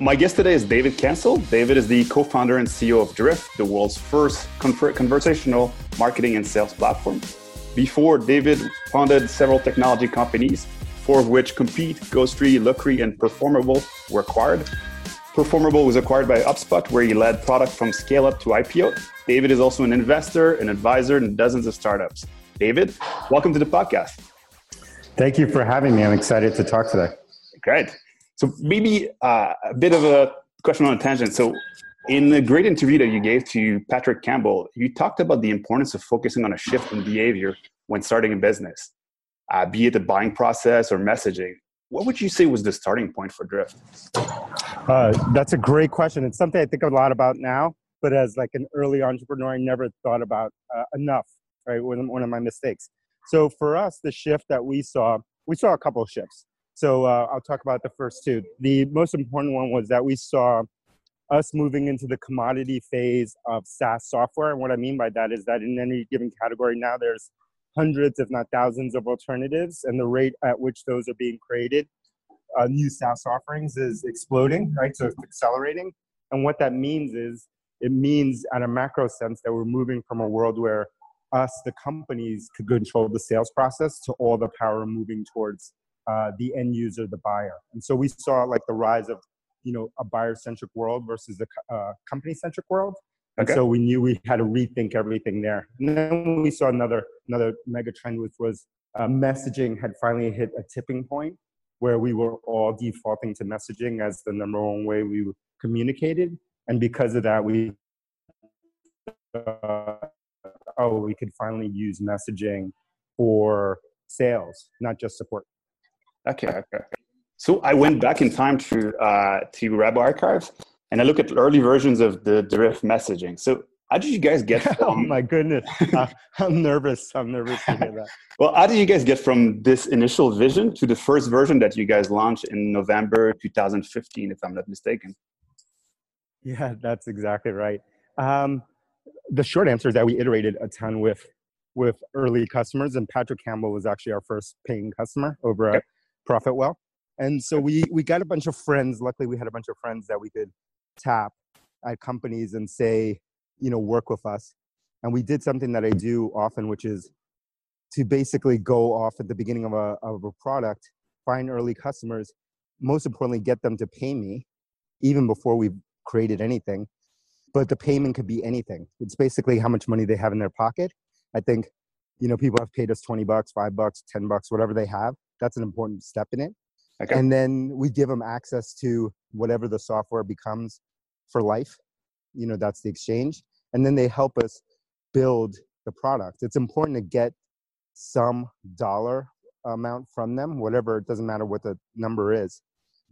My guest today is David Cancel. David is the co founder and CEO of Drift, the world's first conversational marketing and sales platform. Before, David founded several technology companies, four of which Compete, Ghostery, Lookery, and Performable were acquired. Performable was acquired by HubSpot, where he led product from scale up to IPO. David is also an investor, an advisor in dozens of startups. David, welcome to the podcast. Thank you for having me. I'm excited to talk today. Great. So maybe uh, a bit of a question on a tangent. So in the great interview that you gave to Patrick Campbell, you talked about the importance of focusing on a shift in behavior when starting a business, uh, be it the buying process or messaging. What would you say was the starting point for Drift? Uh, that's a great question. It's something I think a lot about now, but as like an early entrepreneur, I never thought about uh, enough. Right, one, one of my mistakes. So for us, the shift that we saw, we saw a couple of shifts. So uh, I'll talk about the first two. The most important one was that we saw us moving into the commodity phase of SaaS software. And what I mean by that is that in any given category now, there's hundreds, if not thousands, of alternatives, and the rate at which those are being created, uh, new SaaS offerings, is exploding, right? So it's accelerating. And what that means is it means, at a macro sense, that we're moving from a world where us, the companies, could control the sales process to all the power moving towards uh, the end user, the buyer. And so we saw like the rise of you know a buyer centric world versus a uh, company centric world. And okay. so we knew we had to rethink everything there. And then we saw another another mega trend, which was uh, messaging had finally hit a tipping point where we were all defaulting to messaging as the number one way we communicated. And because of that, we uh, oh, we could finally use messaging for sales, not just support. Okay, okay. So I went back in time to uh, to Web Archives and I look at early versions of the Drift messaging. So how did you guys get from? oh my goodness, uh, I'm nervous. I'm nervous to hear that. well, how did you guys get from this initial vision to the first version that you guys launched in November 2015, if I'm not mistaken? Yeah, that's exactly right. Um, the short answer is that we iterated a ton with with early customers, and Patrick Campbell was actually our first paying customer over at Profitwell. And so we we got a bunch of friends. Luckily, we had a bunch of friends that we could tap at companies and say, you know, work with us. And we did something that I do often, which is to basically go off at the beginning of a of a product, find early customers, most importantly, get them to pay me, even before we've created anything. But the payment could be anything. It's basically how much money they have in their pocket. I think, you know, people have paid us 20 bucks, five bucks, 10 bucks, whatever they have. That's an important step in it. Okay. And then we give them access to whatever the software becomes for life. You know, that's the exchange. And then they help us build the product. It's important to get some dollar amount from them, whatever, it doesn't matter what the number is,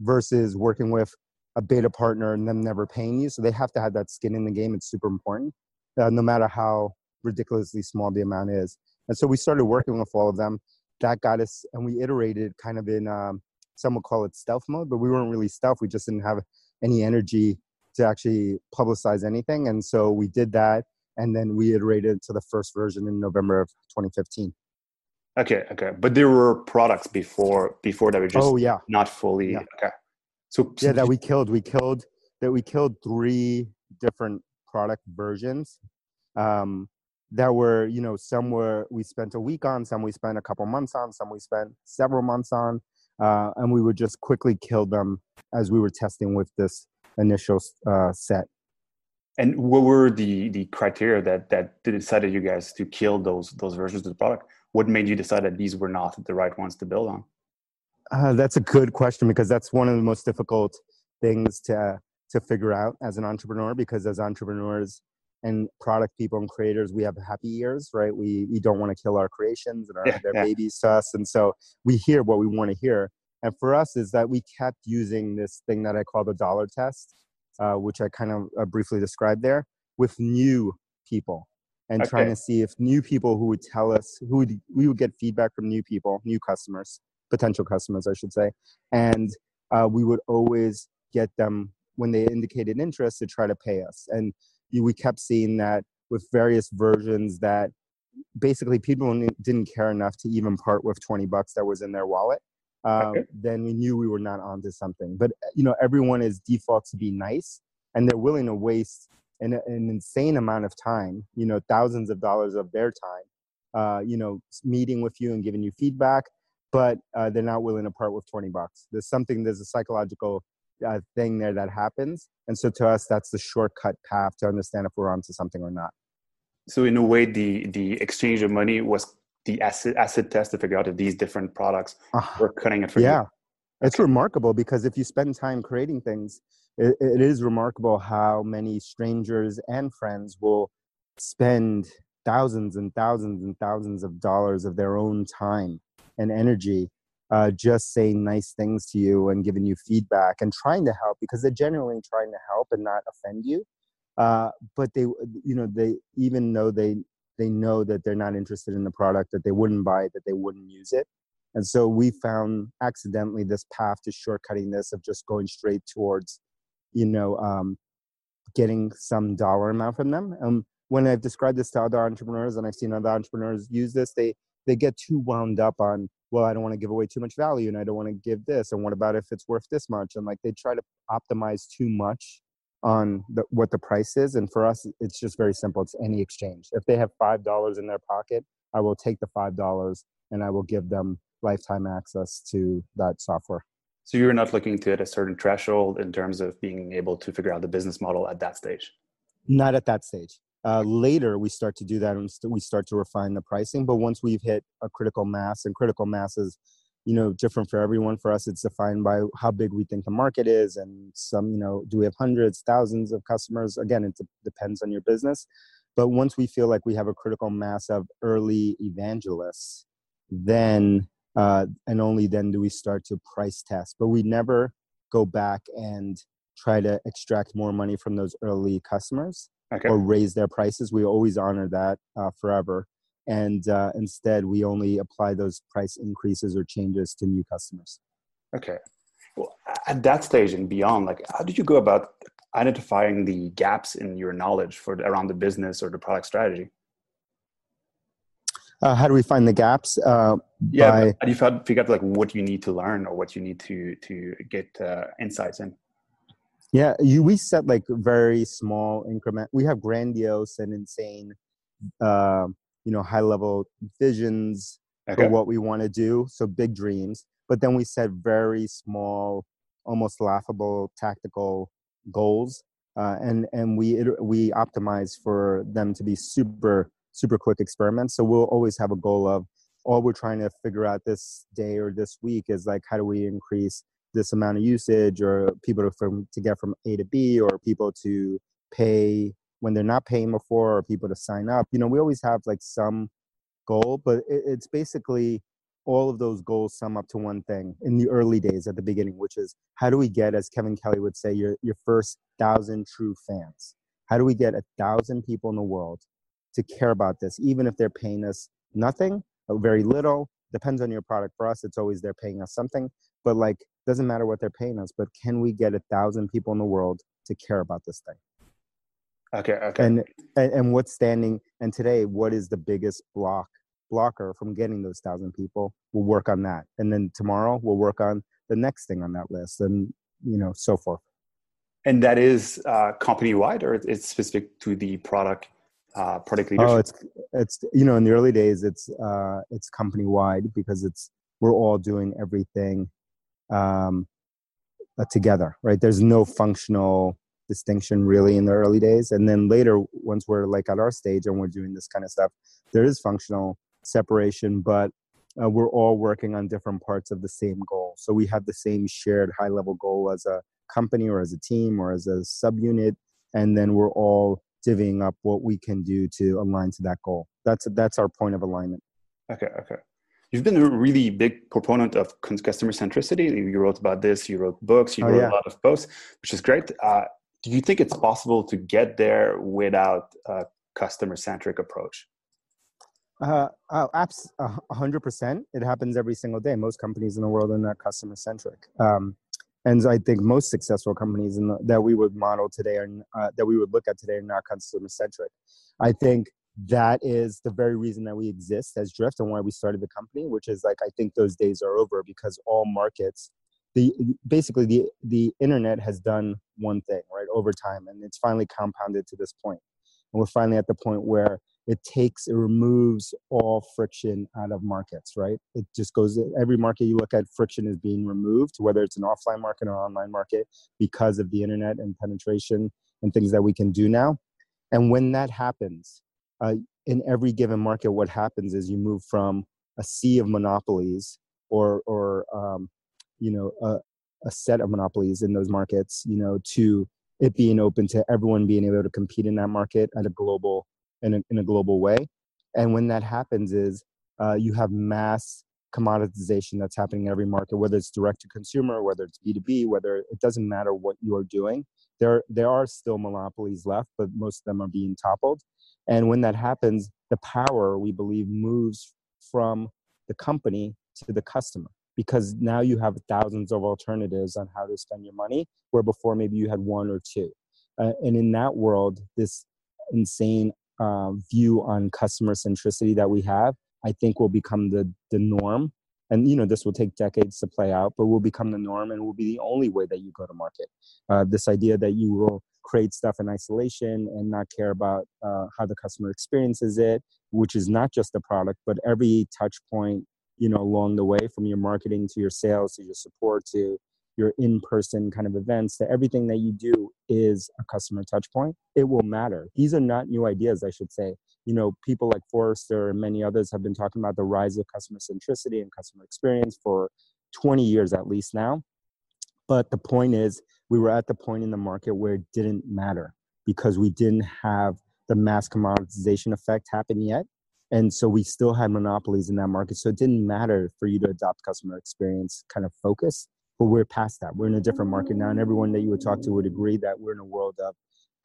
versus working with a beta partner and them never paying you. So they have to have that skin in the game. It's super important, uh, no matter how ridiculously small the amount is. And so we started working with all of them. That got us, and we iterated kind of in um, some would call it stealth mode, but we weren't really stealth. We just didn't have any energy to actually publicize anything. And so we did that. And then we iterated to the first version in November of 2015. Okay, okay. But there were products before before that were just oh, yeah. not fully yeah. okay. So, so yeah, that we killed. We killed that we killed three different product versions. Um, that were, you know, some were we spent a week on, some we spent a couple months on, some we spent several months on uh, and we would just quickly kill them as we were testing with this initial uh, set. And what were the the criteria that that decided you guys to kill those those versions of the product? What made you decide that these were not the right ones to build on? Uh, that's a good question because that's one of the most difficult things to to figure out as an entrepreneur. Because as entrepreneurs, and product people and creators we have happy ears right we we don't want to kill our creations and our, yeah, their yeah. babies to us and so we hear what we want to hear and for us is that we kept using this thing that i call the dollar test uh, which i kind of uh, briefly described there with new people and okay. trying to see if new people who would tell us who would we would get feedback from new people new customers potential customers i should say and uh, we would always get them when they indicated interest to try to pay us and we kept seeing that with various versions that basically people didn't care enough to even part with 20 bucks that was in their wallet um, okay. then we knew we were not onto something. But you know, everyone is default to be nice, and they're willing to waste an, an insane amount of time. You know, thousands of dollars of their time. Uh, you know, meeting with you and giving you feedback, but uh, they're not willing to part with twenty bucks. There's something. There's a psychological uh, thing there that happens, and so to us, that's the shortcut path to understand if we're onto something or not. So in a way, the the exchange of money was the acid acid test to figure out if these different products uh, were cutting it for yeah. you. Yeah, it's remarkable because if you spend time creating things, it, it is remarkable how many strangers and friends will spend thousands and thousands and thousands of dollars of their own time and energy uh, just saying nice things to you and giving you feedback and trying to help because they're genuinely trying to help and not offend you. Uh, but they, you know, they even though they they know that they're not interested in the product, that they wouldn't buy it, that they wouldn't use it. And so we found accidentally this path to shortcutting this of just going straight towards, you know, um, getting some dollar amount from them. And when I've described this to other entrepreneurs and I've seen other entrepreneurs use this, they they get too wound up on, well, I don't want to give away too much value and I don't want to give this. And what about if it's worth this much? And like they try to optimize too much on the, what the price is. And for us, it's just very simple. It's any exchange. If they have five dollars in their pocket, I will take the five dollars and I will give them lifetime access to that software. So you're not looking to hit a certain threshold in terms of being able to figure out the business model at that stage. Not at that stage. Uh, later, we start to do that and we start to refine the pricing. But once we've hit a critical mass, and critical mass is you know different for everyone. For us it's defined by how big we think the market is and some you know do we have hundreds thousands of customers? Again it depends on your business. But once we feel like we have a critical mass of early evangelists then uh, and only then do we start to price test. But we never go back and try to extract more money from those early customers okay. or raise their prices we always honor that uh, forever. And uh, instead we only apply those price increases or changes to new customers. Okay. Well at that stage and beyond like how did you go about identifying the gaps in your knowledge for around the business or the product strategy? Uh, how do we find the gaps? Uh, yeah by, how do you figure out like what you need to learn or what you need to to get uh, insights in yeah you, we set like very small increment we have grandiose and insane um, you know high level visions okay. for what we want to do so big dreams but then we set very small almost laughable tactical goals uh, and and we we optimize for them to be super super quick experiments so we'll always have a goal of all we're trying to figure out this day or this week is like how do we increase this amount of usage or people to from to get from a to b or people to pay when they're not paying before or people to sign up. You know we always have like some goal but it, it's basically all of those goals sum up to one thing in the early days at the beginning which is how do we get as kevin kelly would say your, your first thousand true fans? How do we get a thousand people in the world to care about this even if they're paying us nothing very little depends on your product for us it's always they're paying us something but like doesn't matter what they're paying us but can we get a thousand people in the world to care about this thing Okay. Okay. And, and and what's standing and today, what is the biggest block blocker from getting those thousand people? We'll work on that, and then tomorrow we'll work on the next thing on that list, and you know, so forth. And that is uh, company wide, or it's specific to the product uh, product leadership? Oh, it's it's you know, in the early days, it's uh, it's company wide because it's we're all doing everything um, uh, together, right? There's no functional distinction really in the early days and then later once we're like at our stage and we're doing this kind of stuff there is functional separation but uh, we're all working on different parts of the same goal so we have the same shared high level goal as a company or as a team or as a subunit and then we're all divvying up what we can do to align to that goal that's that's our point of alignment okay okay you've been a really big proponent of customer centricity you wrote about this you wrote books you oh, wrote yeah. a lot of posts which is great uh, do you think it's possible to get there without a customer centric approach? Uh, uh, apps, hundred percent. It happens every single day. Most companies in the world are not customer centric, um, and I think most successful companies the, that we would model today are uh, that we would look at today are not customer centric. I think that is the very reason that we exist as drift and why we started the company which is like i think those days are over because all markets the basically the the internet has done one thing right over time and it's finally compounded to this point and we're finally at the point where it takes it removes all friction out of markets right? It just goes every market you look at friction is being removed whether it's an offline market or online market because of the internet and penetration and things that we can do now. And when that happens uh, in every given market what happens is you move from a sea of monopolies or or um, you know a, a set of monopolies in those markets you know to it being open to everyone being able to compete in that market at a global in a, in a global way. And when that happens is uh, you have mass commoditization that's happening in every market whether it's direct to consumer whether it's b2b whether it doesn't matter what you're doing. There there are still monopolies left but most of them are being toppled. And when that happens the power we believe moves from the company to the customer. Because now you have thousands of alternatives on how to spend your money where before maybe you had one or two. Uh, and in that world this insane uh, view on customer centricity that we have i think will become the the norm. And you know this will take decades to play out but will become the norm and will be the only way that you go to market. Uh, this idea that you will create stuff in isolation and not care about uh, how the customer experiences it which is not just the product but every touch point you know along the way from your marketing to your sales to your support to your in-person kind of events that everything that you do is a customer touch point it will matter. These are not new ideas i should say. You know people like forrester and many others have been talking about the rise of customer centricity and customer experience for 20 years at least now. But the point is we were at the point in the market where it didn't matter because we didn't have the mass commoditization effect happen yet. And so we still had monopolies in that market. So it didn't matter for you to adopt customer experience kind of focus but we're past that. We're in a different market now and everyone that you would talk to would agree that we're in a world of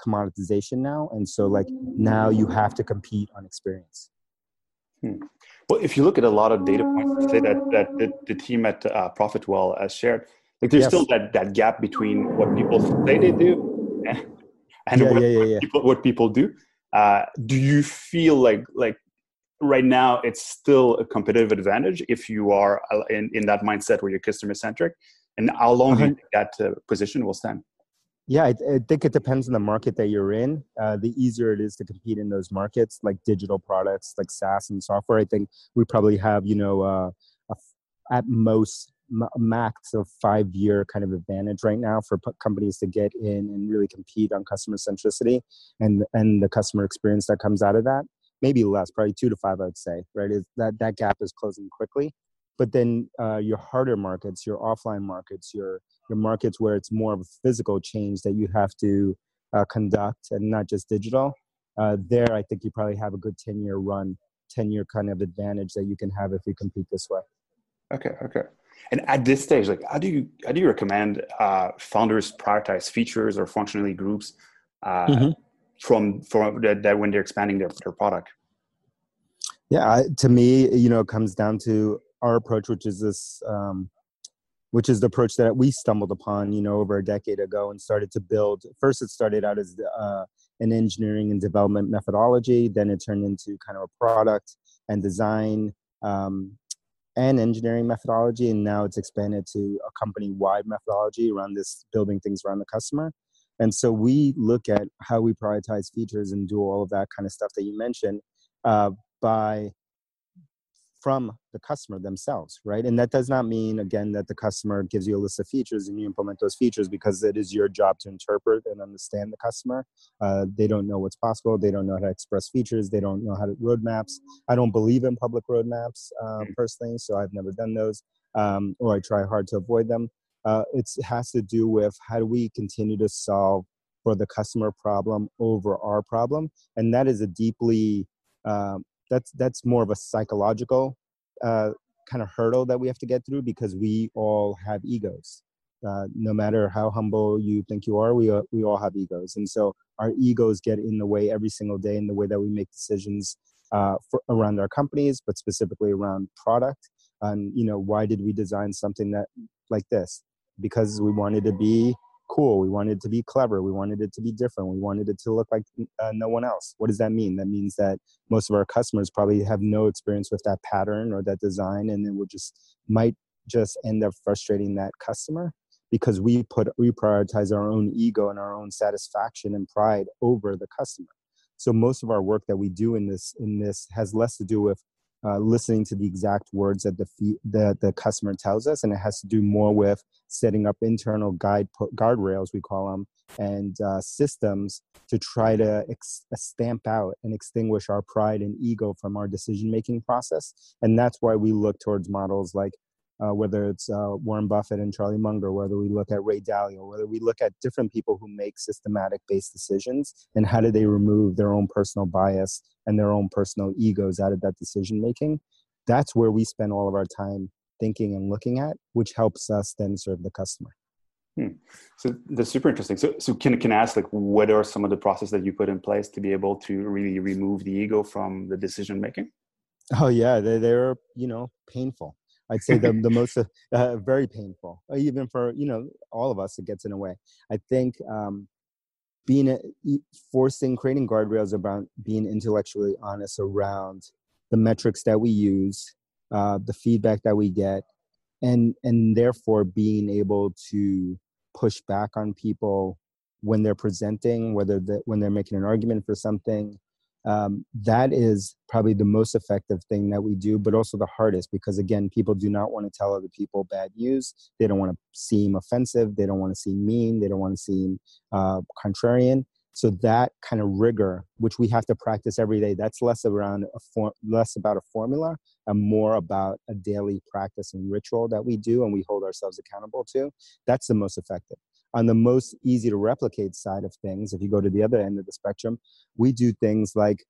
commoditization now and so like now you have to compete on experience. Hmm. well if you look at a lot of data points say that, that the, the team at uh, profitwell has shared like there's yes. still that, that gap between what people say they do and, and yeah, what, yeah, yeah, people, what people do. Uh, do you feel like like right now it's still a competitive advantage if you are uh, in, in that mindset where you're customer centric and how long uh-huh. do you think that uh, position will stand yeah I, I, think it depends on the market that you're in uh, the easier it is to compete in those markets like digital products like saas and software i think we probably have you know uh, a, at most max of five year kind of advantage right now for p- companies to get in and really compete on customer centricity and and the customer experience that comes out of that maybe less, probably two to five, I'd say, right? Is that that gap is closing quickly. But then uh, your harder markets, your offline markets, your your markets where it's more of a physical change that you have to uh, conduct and not just digital. Uh, there, I think you probably have a good ten year run, ten year kind of advantage that you can have if you compete this way. Okay, okay. And at this stage, like, how do you how do you recommend uh, founders prioritize features or functionality groups? Uh, mm-hmm from from that, that when they're expanding their, their product yeah to me you know it comes down to our approach which is this um, which is the approach that we stumbled upon you know over a decade ago and started to build. First it started out as uh, an engineering and development methodology then it turned into kind of a product and design um, and engineering methodology and now it's expanded to a company wide methodology around this building things around the customer. And so we look at how we prioritize features and do all of that kind of stuff that you mentioned uh, by from the customer themselves, right? And that does not mean, again, that the customer gives you a list of features and you implement those features because it is your job to interpret and understand the customer. Uh, they don't know what's possible. They don't know how to express features. They don't know how to roadmaps. I don't believe in public roadmaps uh, personally, so I've never done those, um, or I try hard to avoid them uh, it has to do with how do we continue to solve for the customer problem over our problem and that is a deeply um, that's that's more of a psychological uh, kind of hurdle that we have to get through because we all have egos. Uh, no matter how humble you think you are we, uh, we all have egos. And so our egos get in the way every single day in the way that we make decisions uh, for, around our companies but specifically around product. And you know why did we design something that like this? Because we wanted to be cool. We wanted it to be clever. We wanted it to be different. We wanted it to look like uh, no one else. What does that mean? That means that most of our customers probably have no experience with that pattern or that design, and it would just might just end up frustrating that customer because we put we prioritize our own ego and our own satisfaction and pride over the customer. So most of our work that we do in this in this has less to do with uh, listening to the exact words that the fee- that the customer tells us, and it has to do more with setting up internal guide guardrails we call them and uh, systems to try to ex- stamp out and extinguish our pride and ego from our decision making process. And that's why we look towards models like uh, whether it's uh, Warren Buffett and Charlie Munger, whether we look at Ray Dalio, whether we look at different people who make systematic based decisions and how do they remove their own personal bias and their own personal egos out of that decision making. That's where we spend all of our time thinking and looking at, which helps us then serve the customer. Hmm. So that's super interesting. So, so can can I ask like what are some of the processes that you put in place to be able to really remove the ego from the decision making? Oh yeah, they they're you know painful. I'd say the the most uh, uh, very painful, uh, even for you know all of us. It gets in a way. I think um, being a, forcing creating guardrails around being intellectually honest around the metrics that we use, uh, the feedback that we get, and and therefore being able to push back on people when they're presenting, whether that when they're making an argument for something, um, that is probably the most effective thing that we do, but also the hardest because, again, people do not want to tell other people bad news. They don't want to seem offensive. They don't want to seem mean. They don't want to seem uh, contrarian. So that kind of rigor, which we have to practice every day, that's less around a for, less about a formula and more about a daily practice and ritual that we do and we hold ourselves accountable to. That's the most effective on the most easy to replicate side of things, if you go to the other end of the spectrum, we do things like,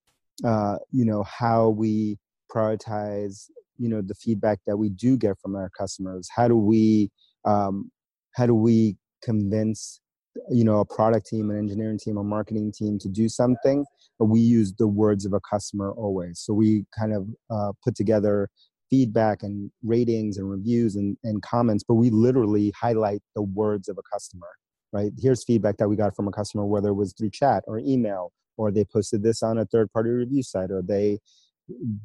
uh, you know, how we prioritize, you know, the feedback that we do get from our customers. How do we, um, how do we convince, you know, a product team, an engineering team, a marketing team to do something? But we use the words of a customer always. So we kind of uh, put together feedback and ratings and reviews and, and comments, but we literally highlight the words of a customer, right? Here's feedback that we got from a customer, whether it was through chat or email, or they posted this on a third party review site, or they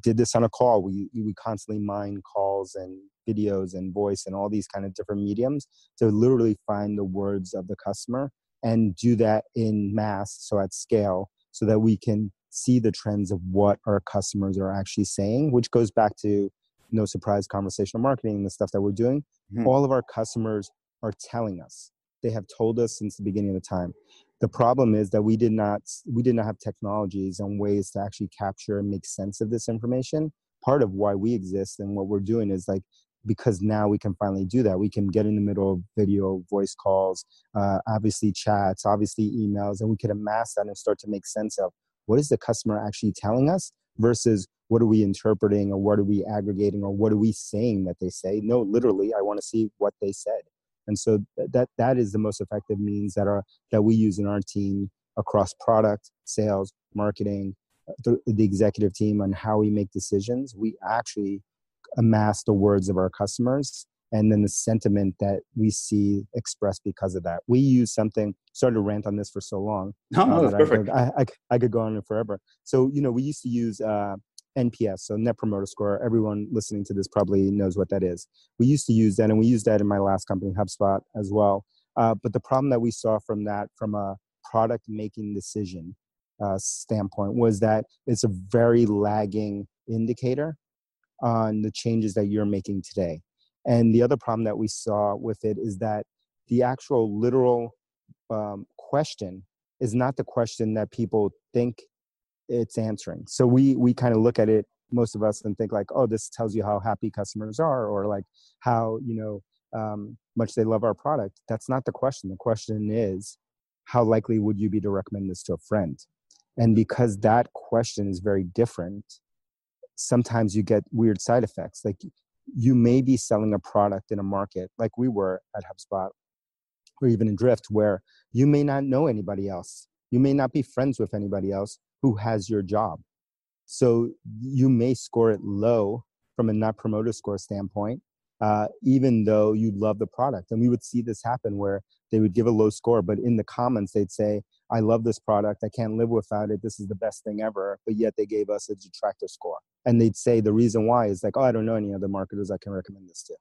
did this on a call. We, we constantly mine calls and videos and voice and all these kind of different mediums to literally find the words of the customer and do that in mass, so at scale, so that we can see the trends of what our customers are actually saying, which goes back to no surprise conversational marketing, the stuff that we're doing, mm-hmm. all of our customers are telling us. They have told us since the beginning of the time. The problem is that we did not we did not have technologies and ways to actually capture and make sense of this information. Part of why we exist and what we're doing is like because now we can finally do that. We can get in the middle of video, voice calls, uh, obviously chats, obviously emails, and we can amass that and start to make sense of what is the customer actually telling us versus what are we interpreting or what are we aggregating or what are we saying that they say no literally i want to see what they said and so that that is the most effective means that are that we use in our team across product sales marketing uh, the, the executive team on how we make decisions we actually amass the words of our customers and then the sentiment that we see expressed because of that. We use something. Started to rant on this for so long. No, no, uh, that's perfect. I, I, I, could go on forever. So you know, we used to use uh, NPS, so Net Promoter Score. Everyone listening to this probably knows what that is. We used to use that, and we used that in my last company, HubSpot, as well. Uh, but the problem that we saw from that, from a product making decision uh, standpoint, was that it's a very lagging indicator on the changes that you're making today. And the other problem that we saw with it is that the actual literal um, question is not the question that people think it's answering. So we we kind of look at it, most of us, and think like, oh, this tells you how happy customers are, or like how you know um, much they love our product. That's not the question. The question is, how likely would you be to recommend this to a friend? And because that question is very different, sometimes you get weird side effects. Like you may be selling a product in a market like we were at HubSpot or even in Drift, where you may not know anybody else. You may not be friends with anybody else who has your job. So you may score it low from a net promoter score standpoint, uh, even though you love the product. And we would see this happen where they would give a low score, but in the comments they'd say, "I love this product. I can't live without it. This is the best thing ever." But yet they gave us a detractor score, and they'd say the reason why is like, "Oh, I don't know any other marketers I can recommend this to."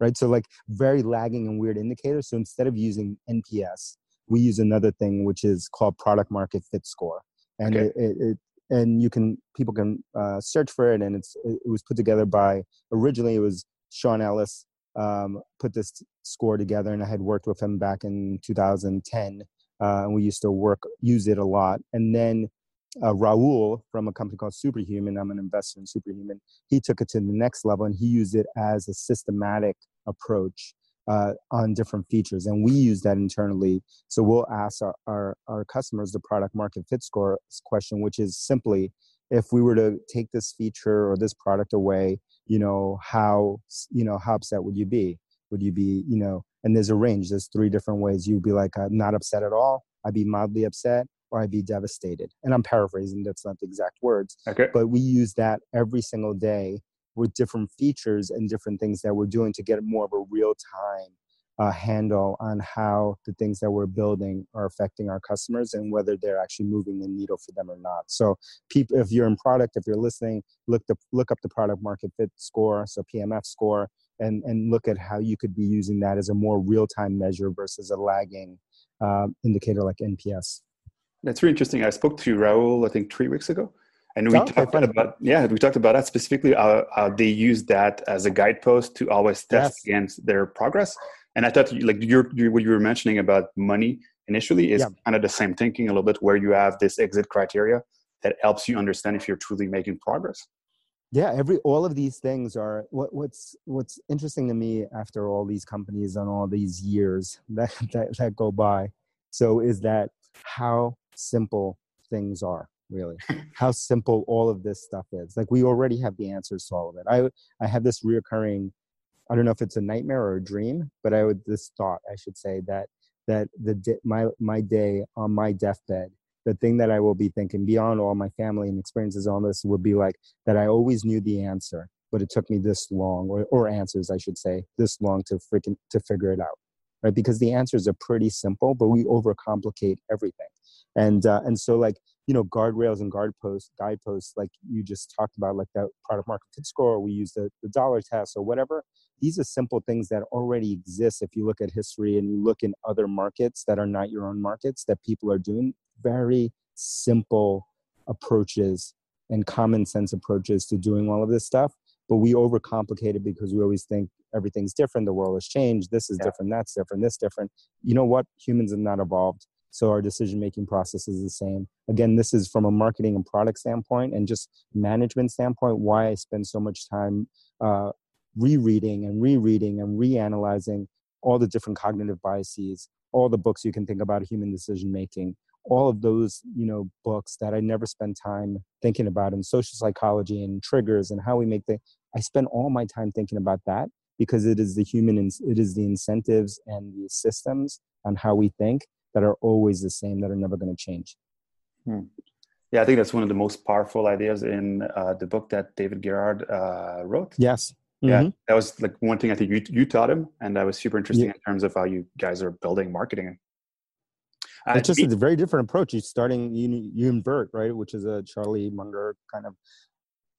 Right. So like very lagging and weird indicators. So instead of using NPS, we use another thing which is called product market fit score, and okay. it, it, it and you can people can uh, search for it and it's it was put together by originally it was sean ellis um, put this score together and i had worked with him back in 2010 uh, and we used to work use it a lot and then uh, rahul from a company called superhuman i'm an investor in superhuman he took it to the next level and he used it as a systematic approach uh, on different features. And we use that internally. So we'll ask our, our, our customers the product market fit score question, which is simply if we were to take this feature or this product away, you know, how, you know, how upset would you be? Would you be, you know, and there's a range, there's three different ways. You'd be like, uh, not upset at all. I'd be mildly upset or I'd be devastated. And I'm paraphrasing, that's not the exact words. Okay. But we use that every single day with different features and different things that we're doing to get more of a real time uh, handle on how the things that we're building are affecting our customers and whether they're actually moving the needle for them or not. So, if you're in product, if you're listening, look the look up the product market fit score, so PMF score, and and look at how you could be using that as a more real time measure versus a lagging um, indicator like NPS. That's really interesting. I spoke to Rahul, I think, three weeks ago, and we talked about yeah, we talked about that specifically. Uh, uh, they use that as a guidepost to always test yes. against their progress. And I thought like you're, you, what you were mentioning about money initially is yeah. kind of the same thinking a little bit, where you have this exit criteria that helps you understand if you're truly making progress. Yeah, every all of these things are what, what's what's interesting to me after all these companies and all these years that, that that go by. So is that how simple things are really how simple all of this stuff is. Like we already have the answers to all of it. I i have this reoccurring i don't know if it's a nightmare or a dream but i would this thought i should say that that the my my day on my deathbed the thing that i will be thinking beyond all my family and experiences on this would be like that i always knew the answer but it took me this long or, or answers i should say this long to freaking to figure it out right? Because the answers are pretty simple but we overcomplicate everything. And uh, and so like you know guardrails and guard posts guideposts like you just talked about like that product market fit score we use the, the dollar test or whatever these are simple things that already exist if you look at history and you look in other markets that are not your own markets that people are doing very simple approaches and common sense approaches to doing all of this stuff but we overcomplicate it because we always think everything's different the world has changed this is yeah. different that's different this different. You know what? Humans have not evolved so our decision making process is the same. Again this is from a marketing and product standpoint and just management standpoint why i spend so much time uh, rereading and rereading and reanalyzing all the different cognitive biases all the books you can think about human decision making all of those you know books that i never spend time thinking about in social psychology and triggers and how we make the i spend all my time thinking about that because it is the human it is the incentives and the systems on how we think that are always the same that are never going to change hmm. yeah i think that's one of the most powerful ideas in uh, the book that david gerhardt uh, wrote yes yeah mm-hmm. that was like one thing i think you, you taught him and that was super interesting yeah. in terms of how you guys are building marketing uh, it's just a very different approach you starting you you invert right which is a charlie munger kind of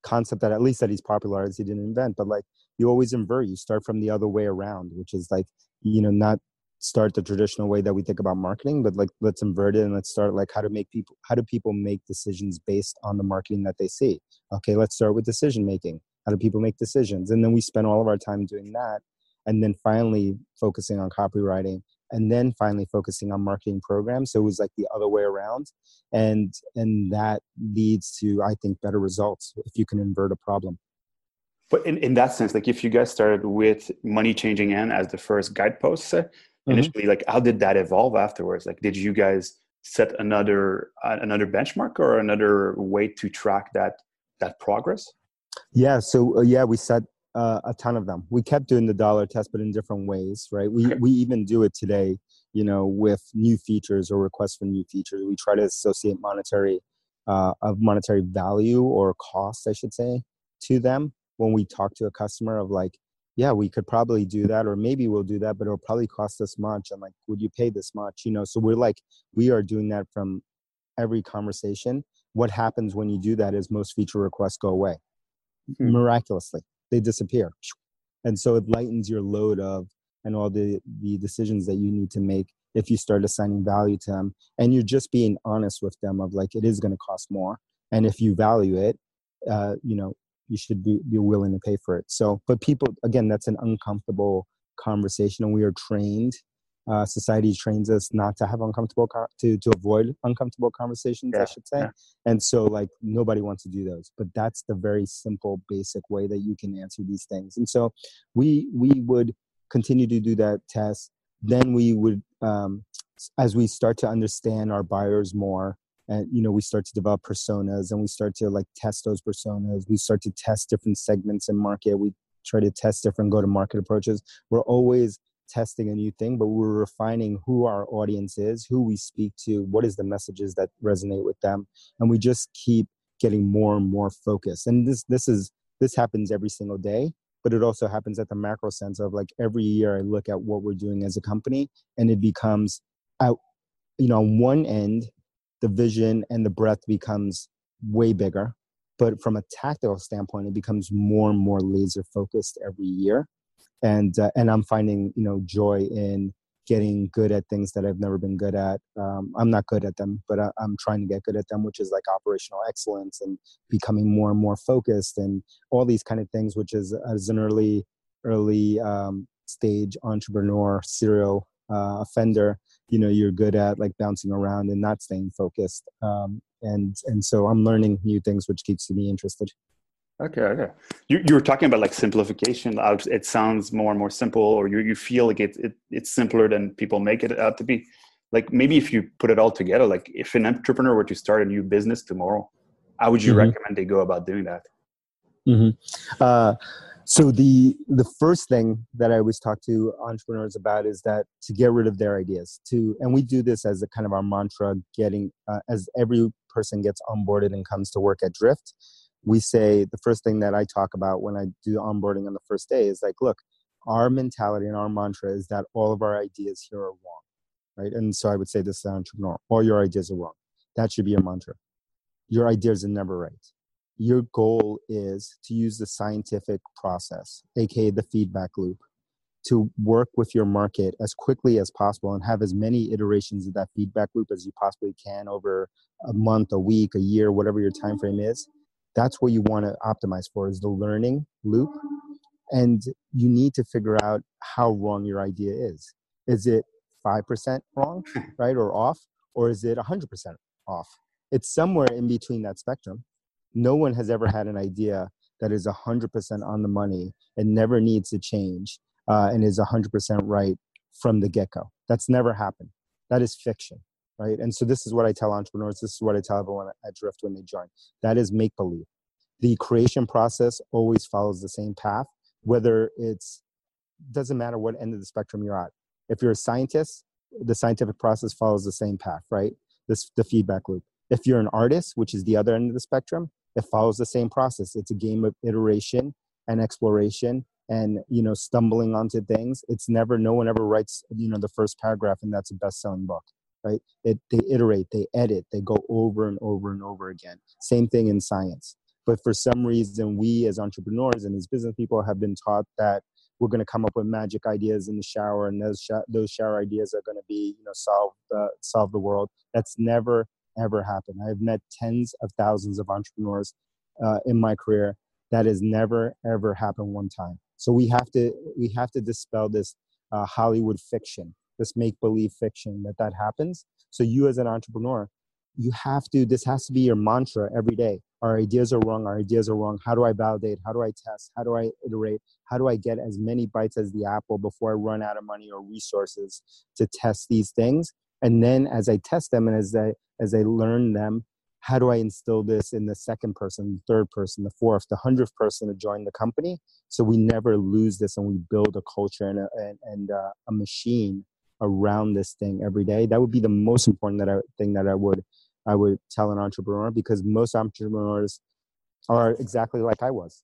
concept that at least that he's popularized he didn't invent but like you always invert you start from the other way around which is like you know not start the traditional way that we think about marketing but like let's invert it and let's start like how to make people how do people make decisions based on the marketing that they see? Okay let's start with decision making. How do people make decisions? And then we spend all of our time doing that and then finally focusing on copywriting and then finally focusing on marketing programs. So it was like the other way around. And and that leads to i think better results if you can invert a problem. But in, in that sense like if you guys started with money changing in as the first guidepost. Initially mm-hmm. like how did that evolve afterwards? Like did you guys set another uh, another benchmark or another way to track that that progress? Yeah so uh, yeah we set uh, a ton of them. We kept doing the dollar test but in different ways right? We okay. we even do it today you know with new features or requests for new features. We try to associate monetary uh, of monetary value or cost i should say to them when we talk to a customer of like yeah, we could probably do that, or maybe we'll do that, but it'll probably cost us much. And like, would you pay this much? You know, so we're like, we are doing that from every conversation. What happens when you do that is most feature requests go away hmm. miraculously, they disappear. And so it lightens your load of and all the, the decisions that you need to make if you start assigning value to them. And you're just being honest with them of like, it is going to cost more. And if you value it, uh, you know, you should be, be willing to pay for it. So, but people, again, that's an uncomfortable conversation, and we are trained. Uh, society trains us not to have uncomfortable to to avoid uncomfortable conversations. Yeah, I should say, yeah. and so like nobody wants to do those. But that's the very simple, basic way that you can answer these things. And so we we would continue to do that test. Then we would, um, as we start to understand our buyers more, and you know we start to develop personas and we start to like test those personas. We start to test different segments in market. We try to test different go to market approaches. We're always testing a new thing but we're refining who our audience is who we speak to what is the messages that resonate with them and we just keep getting more and more focused. And this this is this happens every single day but it also happens at the macro sense of like every year i look at what we're doing as a company and it becomes out you know on one end the vision and the breadth becomes way bigger. But from a tactical standpoint, it becomes more and more laser focused every year. And uh, and I'm finding you know joy in getting good at things that I've never been good at. Um, I'm not good at them, but I, am trying to get good at them, which is like operational excellence and becoming more and more focused and all these kind of things, which is as an early early um, stage entrepreneur, serial uh, offender you know you're good at like bouncing around and not staying focused um, and and so i'm learning new things which keeps me interested. Okay okay. You, you were talking about like simplification. It sounds more and more simple or you, you feel like it, it it's simpler than people make it out to be. Like maybe if you put it all together like if an entrepreneur were to start a new business tomorrow how would you mm-hmm. recommend they go about doing that? Mm-hmm. uh, so the the first thing that i always talk to entrepreneurs about is that to get rid of their ideas to and we do this as a kind of our mantra getting uh, as every person gets onboarded and comes to work at drift we say the first thing that i talk about when i do onboarding on the first day is like look our mentality and our mantra is that all of our ideas here are wrong right? And so i would say this to an entrepreneur all your ideas are wrong. That should be your mantra. Your ideas are never right your goal is to use the scientific process, aka the feedback loop, to work with your market as quickly as possible and have as many iterations of that feedback loop as you possibly can over a month, a week, a year, whatever your time frame is. That's what you want to optimize for is the learning loop. And you need to figure out how wrong your idea is. Is it 5% wrong, right, or off, or is it 100% off? It's somewhere in between that spectrum no one has ever had an idea that is 100% on the money and never needs to change uh, and is 100% right from the get-go. That's never happened. That is fiction right? And so this is what i tell entrepreneurs. This is what i tell everyone at drift when they join. That is make believe the creation process always follows the same path whether it's doesn't matter what end of the spectrum you're at. If you're a scientist the scientific process follows the same path right? This the feedback loop. If you're an artist which is the other end of the spectrum it follows the same process. It's a game of iteration and exploration and you know stumbling onto things. It's never no one ever writes you know the first paragraph and that's a best-selling book right? It, they iterate they edit they go over and over and over again. Same thing in science. But for some reason we as entrepreneurs and as business people have been taught that we're going to come up with magic ideas in the shower and those sh- those shower ideas are going to be you know solve the solve the world. That's never ever happen. I've met tens of thousands of entrepreneurs uh, in my career. That has never ever happened one time. So we have to we have to dispel this uh, Hollywood fiction, this make believe fiction that that happens. So you as an entrepreneur, you have to. This has to be your mantra every day. Our ideas are wrong. Our ideas are wrong. How do I validate? How do I test? How do I iterate? How do I get as many bites as the apple before I run out of money or resources to test these things? And then as i test them and as i as i learn them how do i instill this in the second person the third person the fourth the hundredth person to join the company? So we never lose this and we build a culture and a, and, and uh, a machine around this thing every day. That would be the most important that I, thing that i would i would tell an entrepreneur because most entrepreneurs are exactly like i was.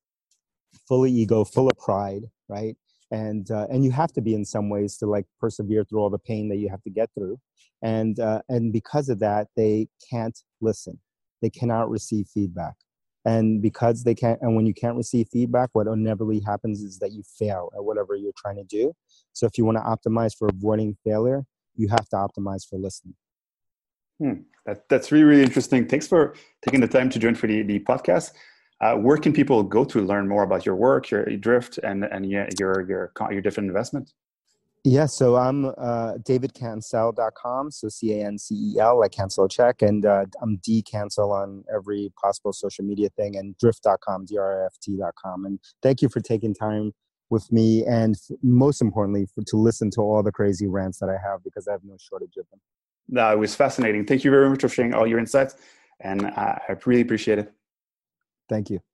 Fully ego full of pride right? And uh, and you have to be in some ways to like persevere through all the pain that you have to get through, and uh, and because of that, they can't listen. They cannot receive feedback, and because they can't, and when you can't receive feedback, what inevitably happens is that you fail at whatever you're trying to do. So if you want to optimize for avoiding failure, you have to optimize for listening. Hmm. That, that's really, really interesting. Thanks for taking the time to join for the, the podcast. Uh, where can people go to learn more about your work, your drift, and and your your your, your different investments? Yeah, so I'm uh, davidcancel.com, so C A N C E L, like cancel a check, and uh, I'm D Cancel on every possible social media thing, and drift.com, D R F T.com. And thank you for taking time with me, and most importantly, for, to listen to all the crazy rants that I have because I have no shortage of them. No, it was fascinating. Thank you very much for sharing all your insights, and uh, I really appreciate it. Thank you.